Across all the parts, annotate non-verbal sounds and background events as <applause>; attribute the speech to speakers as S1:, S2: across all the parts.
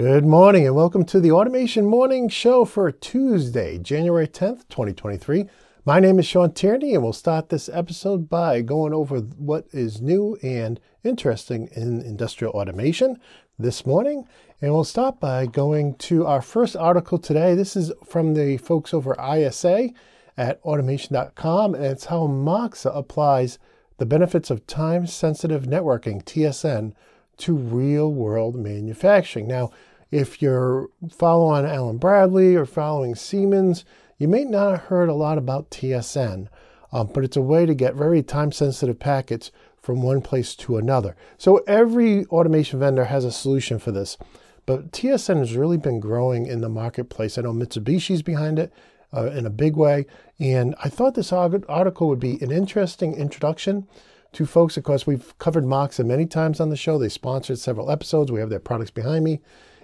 S1: Good morning and welcome to the Automation Morning Show for Tuesday, January 10th, 2023. My name is Sean Tierney and we'll start this episode by going over what is new and interesting in industrial automation this morning. And we'll start by going to our first article today. This is from the folks over ISA at automation.com and it's how Moxa applies the benefits of time sensitive networking, TSN, to real world manufacturing. Now, if you're following Allen Bradley or following Siemens, you may not have heard a lot about TSN, um, but it's a way to get very time sensitive packets from one place to another. So every automation vendor has a solution for this, but TSN has really been growing in the marketplace. I know Mitsubishi's behind it uh, in a big way, and I thought this article would be an interesting introduction to folks. Of course, we've covered Moxa many times on the show. They sponsored several episodes. We have their products behind me.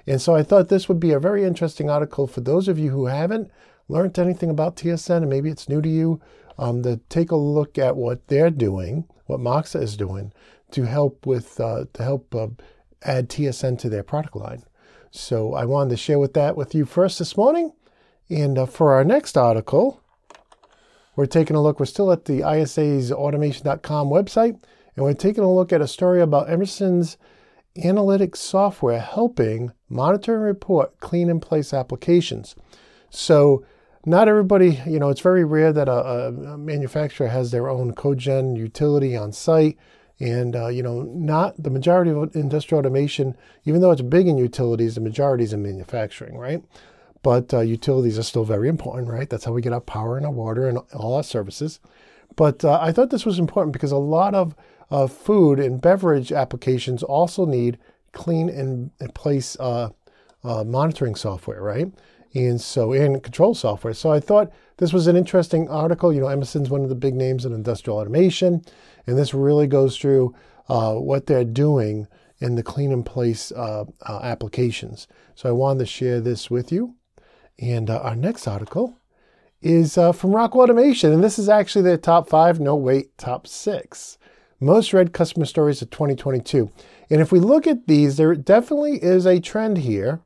S1: And so I thought this would be a very interesting article for those of you who haven't learned anything about TSN and maybe it's new to you um, to take a look at what they're doing, what Moxa is doing to help with uh, to help uh, add TSN to their product line. So I wanted to share with that with you first this morning. And uh, for our next article, we're taking a look. We're still at the ISA's automation.com website, and we're taking a look at a story about Emerson's analytics software helping monitor and report clean in place applications. So, not everybody, you know, it's very rare that a, a manufacturer has their own cogen utility on site. And, uh, you know, not the majority of industrial automation, even though it's big in utilities, the majority is in manufacturing, right? But uh, utilities are still very important, right? That's how we get our power and our water and all our services. But uh, I thought this was important because a lot of uh, food and beverage applications also need clean in place uh, uh, monitoring software, right? And so, and control software. So I thought this was an interesting article. You know, Emerson's one of the big names in industrial automation, and this really goes through uh, what they're doing in the clean in place uh, applications. So I wanted to share this with you. And our next article is from Rockwell Automation, and this is actually their top five, no wait, top six most read customer stories of 2022. And if we look at these, there definitely is a trend here.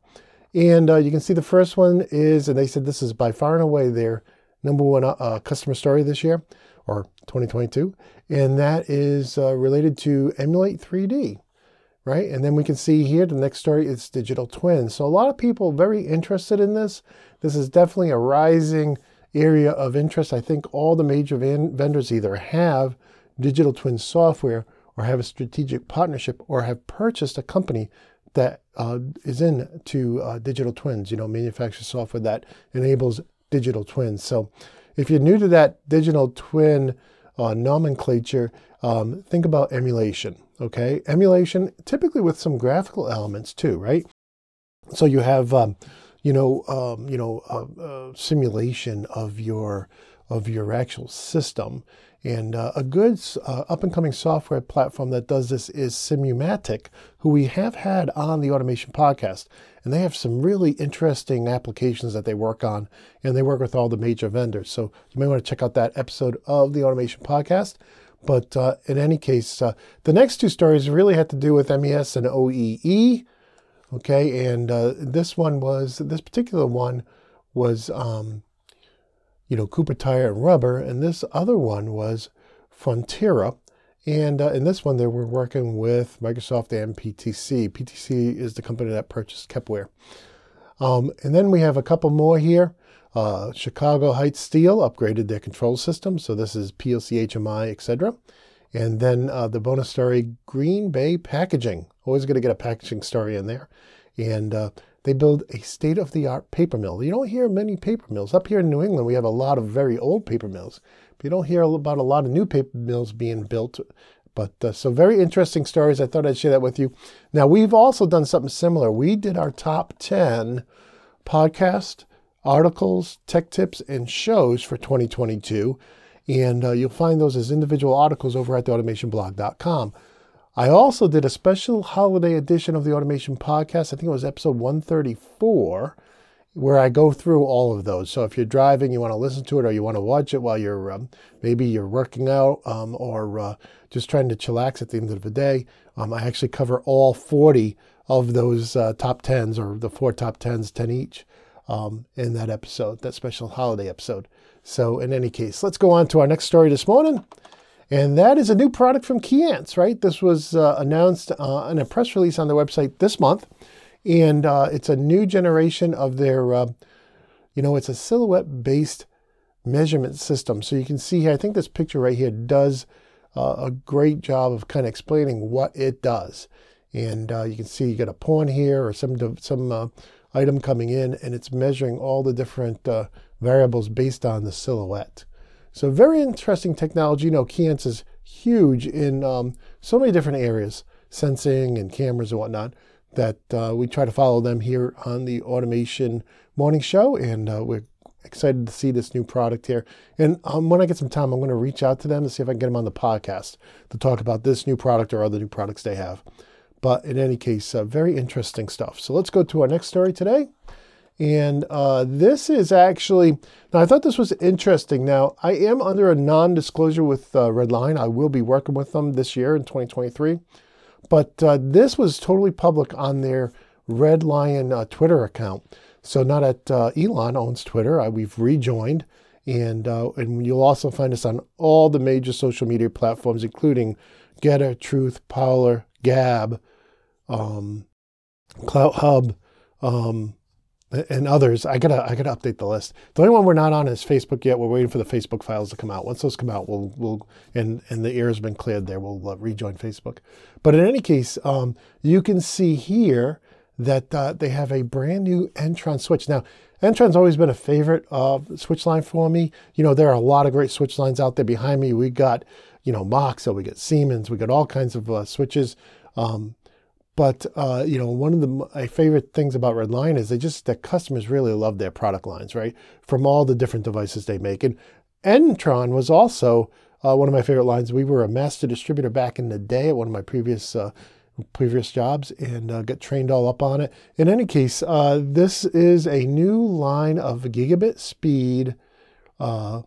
S1: And uh, you can see the first one is, and they said this is by far and away their number one uh, uh customer story this year or 2022. And that is uh, related to Emulate 3D, right? And then we can see here the next story is digital twins. So a lot of people very interested in this. This is definitely a rising area of interest. I think all the major van- vendors either have digital twin software or have a strategic partnership or have purchased a company that uh, is into uh, digital twins, you know, manufacture software that enables digital twins. So if you're new to that digital twin uh, nomenclature, um, think about emulation, okay? Emulation, typically with some graphical elements too, right? So you have, um, you know, um, you know, uh, uh, simulation of your of your actual system. And uh, a good uh, up and coming software platform that does this is Simumatik, who we have had on the Automation Podcast. And they have some really interesting applications that they work on, and they work with all the major vendors. So you may want to check out that episode of the Automation Podcast. But uh, in any case, uh, the next two stories really had to do with MES and OEE. Okay, and uh, this one was, this particular one was um, you know, Cooper Tire and Rubber, and this other one was Frontera. And uh, in this one, they were working with Microsoft and PTC. PTC is the company that purchased Kepware. Um, and then we have a couple more here. Uh, Chicago Heights Steel upgraded their control system. So this is PLC, HMI, etc. And then uh, the bonus story, Green Bay Packaging. Always going to get a packaging story in there. And uh, they build a state of the art paper mill. You don't hear many paper mills. Up here in New England, we have a lot of very old paper mills, but you don't hear about a lot of new paper mills being built. But uh, so very interesting stories. I thought I'd share that with you. Now, we've also done something similar. We did our top 10 podcast articles, tech tips, and shows for 2022. And uh, you'll find those as individual articles over at theautomationblog.com. I also did a special holiday edition of the Automation Podcast. I think it was episode 134, where I go through all of those. So if you're driving, you want to listen to it, or you want to watch it while you're um, maybe you're working out um, or uh, just trying to chillax at the end of the day, um, I actually cover all 40 of those uh, top tens or the four top tens, ten each, um, in that episode, that special holiday episode. So, in any case, let's go on to our next story this morning. And that is a new product from Keyence, right? This was uh, announced uh, in a press release on their website this month. And uh, it's a new generation of their, uh, you know, it's a silhouette based measurement system. So you can see here, I think this picture right here does uh, a great job of kind of explaining what it does. And uh, you can see you got a pawn here or some, some item coming in, and it's measuring all the different variables based on the silhouette. So very interesting technology. You know, Keyence is huge in um, so many different areas, sensing and cameras and whatnot, that uh, we try to follow them here on the Automation Morning Show. And uh, we're excited to see this new product here. And um, when I get some time, I'm going to reach out to them to see if I can get them on the podcast to talk about this new product or other new products they have. But in any case, uh, very interesting stuff. So let's go to our next story today. And uh, this is actually, now I thought this was interesting. Now, I am under a non disclosure with uh, Red Lion. I will be working with them this year in 2023. But uh, this was totally public on their Red Lion uh, Twitter account. So, not at uh, Elon owns Twitter. we've rejoined. And, uh, and you'll also find us on all the major social media platforms, including Gettr, Truth, Parler, Gab, um, Clout Hub. Um, and others. I gotta I gotta update the list. The only one we're not on is Facebook yet. We're waiting for the Facebook files to come out. Once those come out, we'll we'll and and the air has been cleared there. We'll uh, rejoin Facebook. But in any case, um, you can see here that uh, they have a brand new N-Tron switch. Now, N-Tron's always been a favorite uh, switch line for me. You know, there are a lot of great switch lines out there behind me. We got you know Moxa, we got Siemens, we got all kinds of uh, switches. Um, but uh, you know, one of the my favorite things about Red Lion is they just that customers really love their product lines, right? From all the different devices they make. And N-Tron was also uh, one of my favorite lines. We were a master distributor back in the day at one of my previous uh, previous jobs and uh, got trained all up on it. In any case, uh, this is a new line of gigabit speed uh,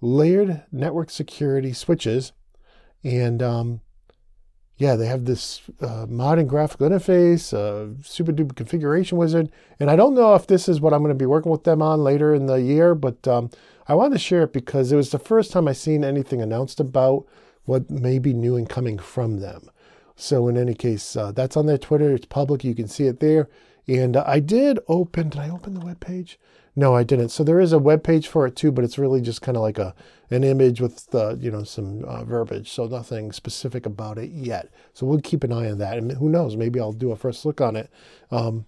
S1: layered network security switches, and um, yeah, they have this uh, modern graphical interface, uh, super duper configuration wizard. And I don't know if this is what I'm going to be working with them on later in the year, but um, I wanted to share it because it was the first time I seen anything announced about what may be new and coming from them. So in any case, uh, that's on their Twitter. It's public. You can see it there. And I did open, did I open the web page? No, I didn't. So there is a web page for it too, but it's really just kind of like a an image with uh, you know some uh, verbiage. So nothing specific about it yet. So we'll keep an eye on that, and who knows? Maybe I'll do a first look on it um,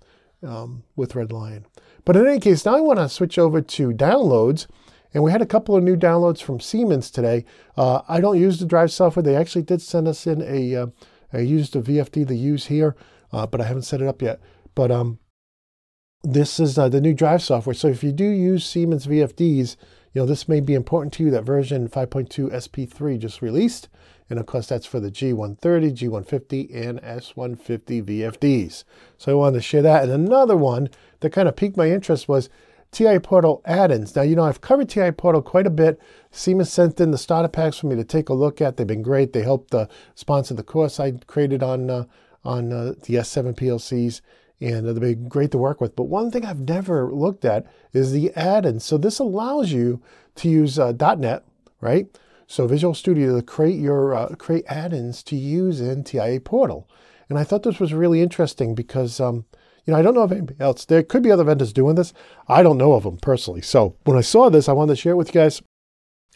S1: um, with Red Lion. But in any case, now I want to switch over to downloads. And we had a couple of new downloads from Siemens today. Uh, I don't use the drive software. They actually did send us in a, uh, I used a VFD to use here, uh, but I haven't set it up yet. But um, this is uh, the new drive software. So if you do use Siemens VFDs, you know, this may be important to you that version 5.2 SP3 just released. And of course, that's for the G130, G150, and S150 VFDs. So I wanted to share that. And another one that kind of piqued my interest was TIA Portal add-ins. Now, you know, I've covered TIA Portal quite a bit. Siemens sent in the starter packs for me to take a look at. They've been great. They helped uh, sponsor the course I created on, uh, on uh, the S7 PLCs and they'll be great to work with. But one thing I've never looked at is the add-ins. So this allows you to use uh, .NET, right? So Visual Studio to create your uh, create add-ins to use in TIA Portal. And I thought this was really interesting because um, you know I don't know of anybody else. There could be other vendors doing this. I don't know of them personally. So when I saw this, I wanted to share it with you guys.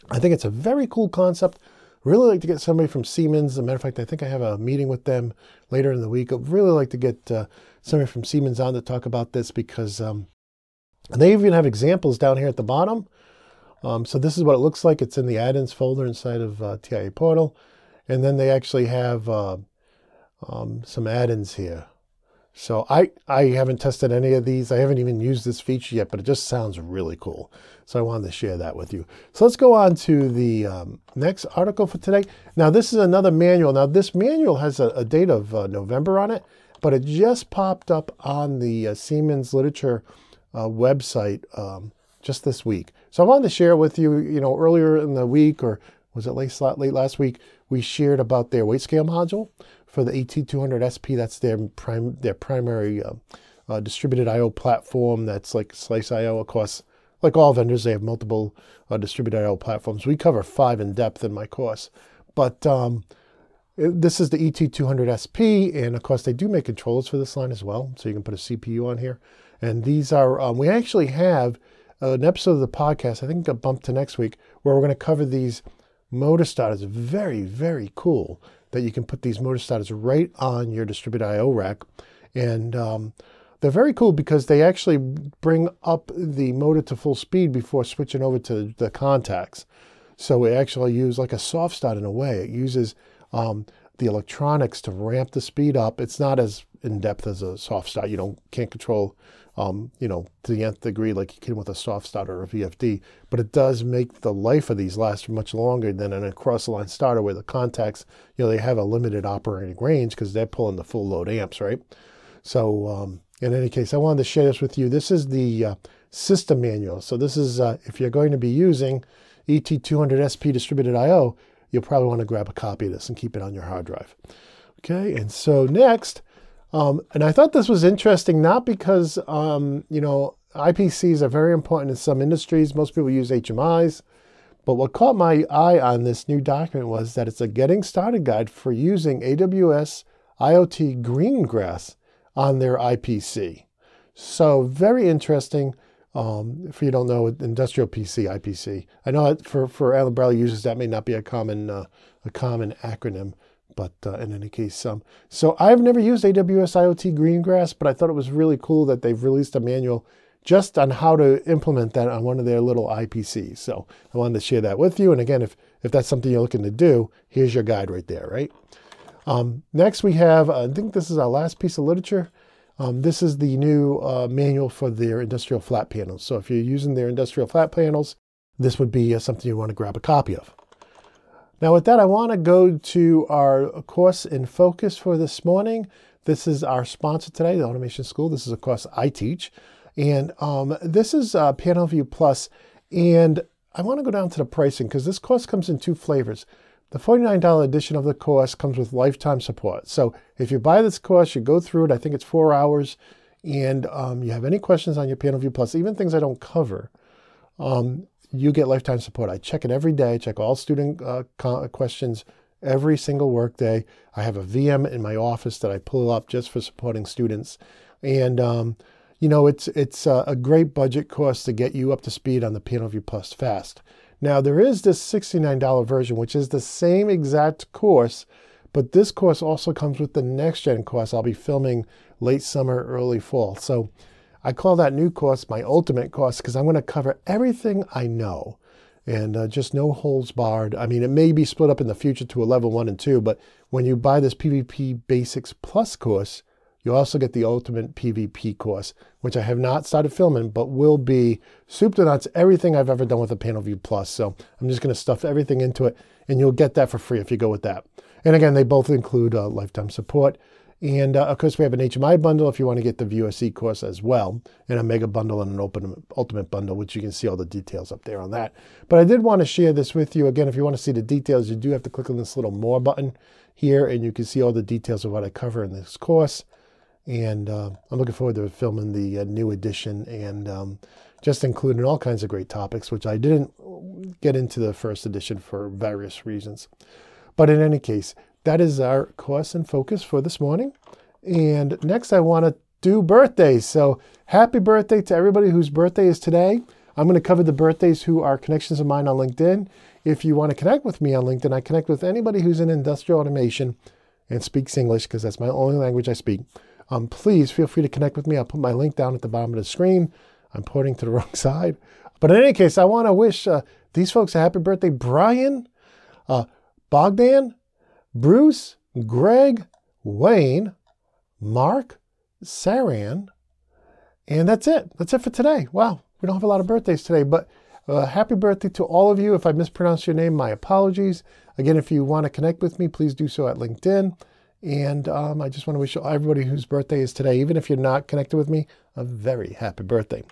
S1: I think it's a very cool concept. Really like to get somebody from Siemens. As a matter of fact, I think I have a meeting with them later in the week. I'd really like to get uh, somebody from Siemens on to talk about this because um, they even have examples down here at the bottom. Um, so this is what it looks like. It's in the add-ins folder inside of uh, TIA Portal. And then they actually have uh, um, some add-ins here. So I, I haven't tested any of these. I haven't even used this feature yet, but it just sounds really cool. So I wanted to share that with you. So let's go on to the um, next article for today. Now this is another manual. Now this manual has a, a date of uh, November on it but it just popped up on the uh, Siemens Literature uh, website um, just this week. So I wanted to share with you, you know, earlier in the week, or was it late, late last week, we shared about their weight scale module for the ET200 SP. That's their prime their primary uh, uh, distributed I/O platform. That's like Slice I/O. Of course, like all vendors, they have multiple uh, distributed I/O platforms. We cover five in depth in my course, but um, this is the ET200 SP, and of course they do make controllers for this line as well, so you can put a CPU on here. And these are um, we actually have an episode of the podcast. I think got bumped to next week where we're going to cover these motor starters. Very very cool that you can put these motor starters right on your distributed I/O rack, and um, they're very cool because they actually bring up the motor to full speed before switching over to the contacts. So it actually uses like a soft start in a way. It uses um, the electronics to ramp the speed up. It's not as in depth as a soft start. You don't can't control, um, you know, to the nth degree like you can with a soft start or a VFD. But it does make the life of these last much longer than an across the line starter where the contacts, you know, they have a limited operating range because they're pulling the full load amps, right? So um, in any case, I wanted to share this with you. This is the uh, system manual. So this is uh, if you're going to be using ET200 SP distributed I/O, you'll probably want to grab a copy of this and keep it on your hard drive. Okay, and so next, um, and I thought this was interesting, not because um, you know IPCs are very important in some industries. Most people use HMIs. But what caught my eye on this new document was that it's a getting started guide for using AWS IoT Greengrass on their IPC. So very interesting. Um, if you don't know, industrial PC, IPC. I know for for Allen Bradley users that may not be a common uh, a common acronym, but uh, in any case, um, so I've never used AWS IoT Greengrass, but I thought it was really cool that they've released a manual just on how to implement that on one of their little IPCs. So I wanted to share that with you. And again, if if that's something you're looking to do, here's your guide right there, right? Um, next, we have, uh, I think this is our last piece of literature. Um, this is the new uh, manual for their industrial flat panels. So if you're using their industrial flat panels, this would be uh, something you want to grab a copy of. Now with that, I want to go to our course in focus for this morning. This is our sponsor today, the Automation School. This is a course I teach. And um, this is uh, PanelView Plus. And I want to go down to the pricing because this course comes in two flavors. The $49 edition of the course comes with lifetime support. So if you buy this course, you go through it, I think it's four hours, and um, you have any questions on your PanelView Plus, even things I don't cover, um, you get lifetime support. I check it every day, check all student uh, questions every single workday. I have a VM in my office that I pull up just for supporting students. And, um, you know, it's, it's a great budget course to get you up to speed on the PanelView Plus fast. Now, there is this $69 version, which is the same exact course, but this course also comes with the next gen course I'll be filming late summer, early fall. So I call that new course my ultimate course because I'm going to cover everything I know and uh, just no holds barred. I mean, it may be split up in the future to a level one and two, but when you buy this PvP Basics Plus course, you also get the Ultimate PvP course, which I have not started filming, but will be soup to nuts everything I've ever done with a panel view Plus. So I'm just going to stuff everything into it, and you'll get that for free if you go with that. And again, they both include uh, lifetime support. And uh, of course, we have an HMI bundle if you want to get the VUSE course as well, and a mega bundle and an open ultimate bundle, which you can see all the details up there on that. But I did want to share this with you. Again, if you want to see the details, you do have to click on this little more button here, and you can see all the details of what I cover in this course. And uh, I'm looking forward to filming the uh, new edition and um, just including all kinds of great topics, which I didn't get into the first edition for various reasons. But in any case, that is our course and focus for this morning. And next, I want to do birthdays. So happy birthday to everybody whose birthday is today. I'm going to cover the birthdays who are connections of mine on LinkedIn. If you want to connect with me on LinkedIn, I connect with anybody who's in industrial automation and speaks English because that's my only language I speak um, please feel free to connect with me. I'll put my link down at the bottom of the screen. I'm pointing to the <laughs> wrong side. But in any case, I want to wish uh, these folks a happy birthday. Brian, uh, Bogdan, Bruce, Greg, Wayne, Mark, Saran, and that's it. That's it for today. Wow, we don't have a lot of birthdays today, but uh, happy birthday to all of you. If I mispronounced your name, my apologies. Again, if you want to connect with me, please do so at LinkedIn. And um, I just want to wish everybody whose birthday is today, even if you're not connected with me, a very happy birthday.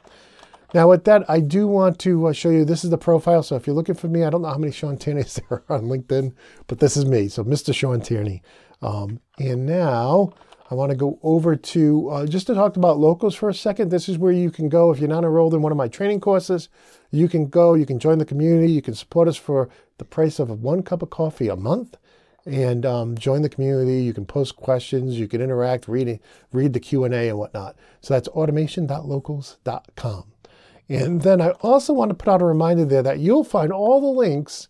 S1: Now, with that, I do want to uh, show you this is the profile. So if you're looking for me, I don't know how many Sean Tierneys <laughs> there are on LinkedIn, but this is me. So Mr. Sean Tierney. Um, and now I want to go over to uh, just to talk about locals for a second. This is where you can go if you're not enrolled in one of my training courses. You can go, you can join the community, you can support us for the price of one cup of coffee a month and um, join the community. You can post questions, you can interact, read, read the Q&A and whatnot. So that's automation.locals.com. And then I also want to put out a reminder there that you'll find all the links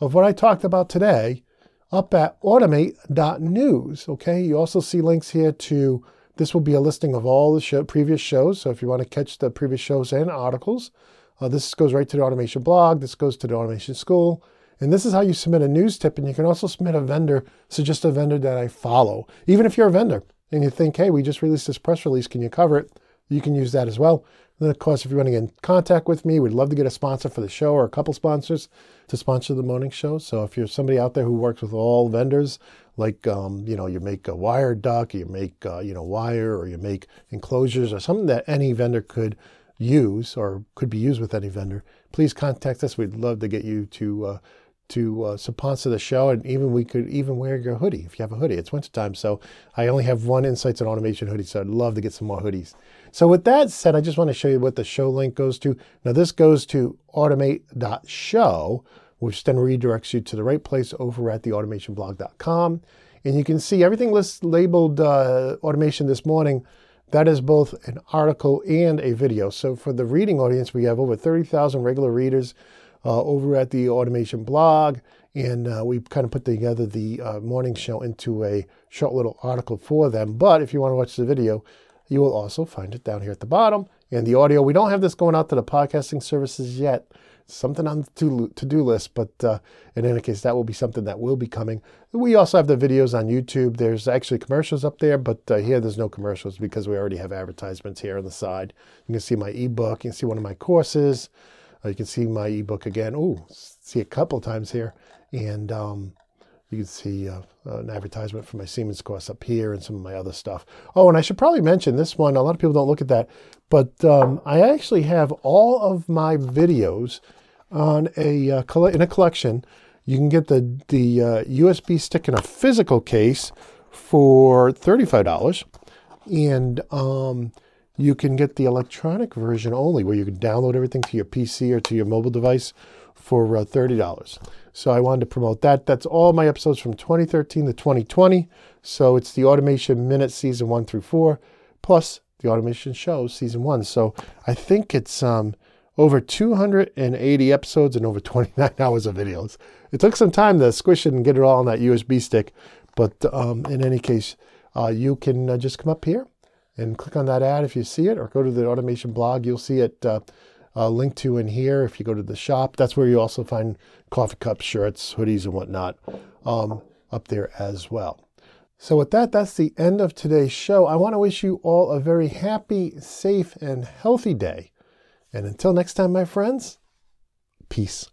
S1: of what I talked about today up at automate.news. Okay, you also see links here to this will be a listing of all the show, previous shows. So if you want to catch the previous shows and articles, uh, this goes right to the automation blog. This goes to the automation school. And this is how you submit a news tip. And you can also submit a vendor, suggest a vendor that I follow. Even if you're a vendor and you think, hey, we just released this press release, can you cover it? You can use that as well. And then, of course, if you want to get in contact with me, we'd love to get a sponsor for the show or a couple sponsors to sponsor the morning show. So if you're somebody out there who works with all vendors, like um, you know, you make a wire duct, you make uh, you know wire, or you make enclosures, or something that any vendor could use or could be used with any vendor, please contact us. We'd love to get you to uh, to uh, sponsor the show, and even we could even wear your hoodie if you have a hoodie. It's wintertime, so I only have one Insights in Automation hoodie, so I'd love to get some more hoodies. So with that said, I just want to show you what the show link goes to. Now this goes to automate.show, which then redirects you to the right place over at theautomationblog.com. And you can see everything list, labeled uh, automation this morning. That is both an article and a video. So for the reading audience, we have over 30,000 regular readers uh, over at the automation blog. And uh, we kind of put together the uh, morning show into a short little article for them. But if you want to watch the video, you will also find it down here at the bottom. And the audio, we don't have this going out to the podcasting services yet. Something on the to do list, but uh, in any case, that will be something that will be coming. We also have the videos on YouTube. There's actually commercials up there, but uh, here there's no commercials because we already have advertisements here on the side. You can see my ebook, you can see one of my courses. You can see my ebook again. Oh, see a couple times here. And um, you can see uh, an advertisement for my Siemens course up here and some of my other stuff. Oh, and I should probably mention this one. A lot of people don't look at that, but um, I actually have all of my videos on a uh, in a collection. You can get the the uh, USB stick in a physical case for thirty five dollars, and um, you can get the electronic version only, where you can download everything to your PC or to your mobile device for uh, $30. So I wanted to promote that. That's all my episodes from 2013 to 2020. So it's the Automation Minute Season 1 through 4, plus the Automation Show Season 1. So I think it's um, over 280 episodes and over 29 <laughs> hours of videos. It took some time to squish it and get it all on that USB stick. But um, in any case, uh, you can uh, just come up here and click on that ad if you see it, or go to the automation blog. You'll see it uh, uh, linked to in here. If you go to the shop, that's where you also find coffee cups, shirts, hoodies, and whatnot um, up there as well. So, with that, that's the end of today's show. I want to wish you all a very happy, safe, and healthy day. And until next time, my friends, peace.